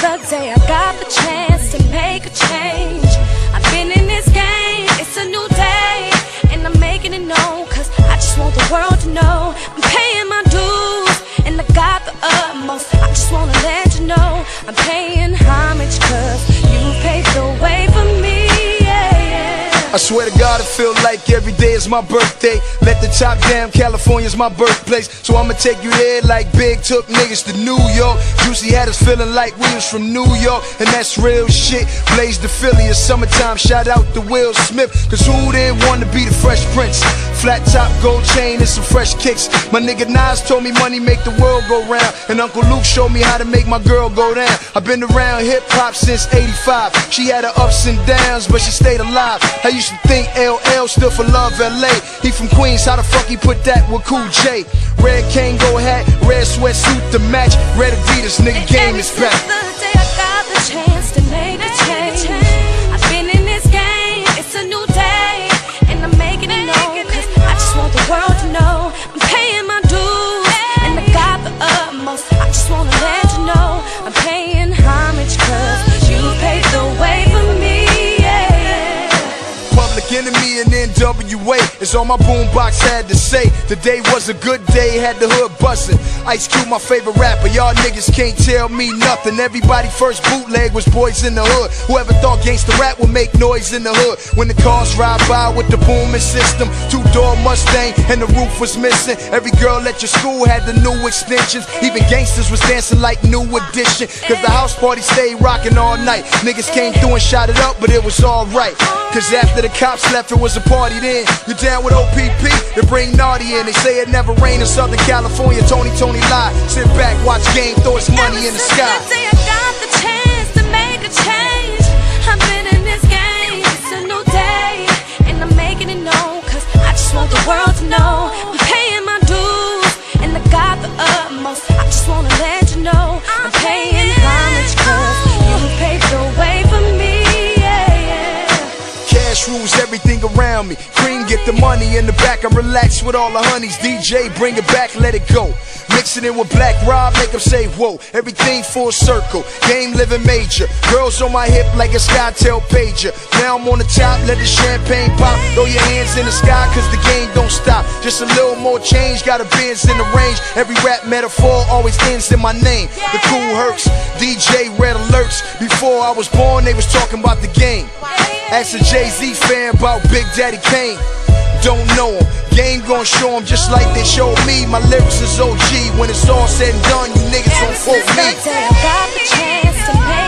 the day I got the chance to make a change. I've been in this game, it's a new day And I'm making it known Cause I just want the world to know I'm paying my dues And I got the utmost. I just wanna let you know I'm paying homage cause swear to God, it feel like every day is my birthday. Let the top down, California's my birthplace. So I'ma take you there like Big took niggas to New York. Juicy had us feeling like we was from New York, and that's real shit. Blaze the Philly in summertime, shout out to Will Smith. Cause who didn't want to be the Fresh Prince? Flat top, gold chain, and some fresh kicks. My nigga Nas told me money make the world go round. And Uncle Luke showed me how to make my girl go down. I've been around hip hop since 85. She had her ups and downs, but she stayed alive. I used to think LL still for Love LA. He from Queens, how the fuck he put that with Cool J? Red Kangol hat, red sweatsuit to match. Red Adidas, nigga, game is back. All my boombox had to say. Today was a good day, had the hood bustin'. Ice Cube, my favorite rapper. Y'all niggas can't tell me nothing. Everybody first bootleg was boys in the hood. Whoever thought gangsta rap would make noise in the hood. When the cars ride by with the booming system, two door Mustang and the roof was missing. Every girl at your school had the new extensions. Even gangsters was dancing like new edition. Cause the house party stayed rocking all night. Niggas came through and shot it up, but it was alright. Cause after the cops left, it was a party then. You down with OPP? They bring Naughty in. They say it never rained in Southern California. Tony, Tony lie. Sit back, watch game, throw his money in the sky. I got the chance to make a change, everything around me. Cream get the money in the back. I relax with all the honeys. DJ, bring it back, let it go. Mix it in with Black Rob, make them say whoa. Everything full circle. Game living major. Girls on my hip like a Skytel pager. Now I'm on the top, let the champagne pop. Throw your hands in the sky, cause the game don't stop. Just a little more change, got a Benz in the range. Every rap metaphor always ends in my name. The Kool Hercs, DJ red alerts. Before I was born, they was talking about the game. Ask a Jay-Z fan about Big Daddy Kane. Don't know him. Game gon' show him just like they showed me. My lyrics is OG. When it's all said and done, you niggas Ever don't quote me.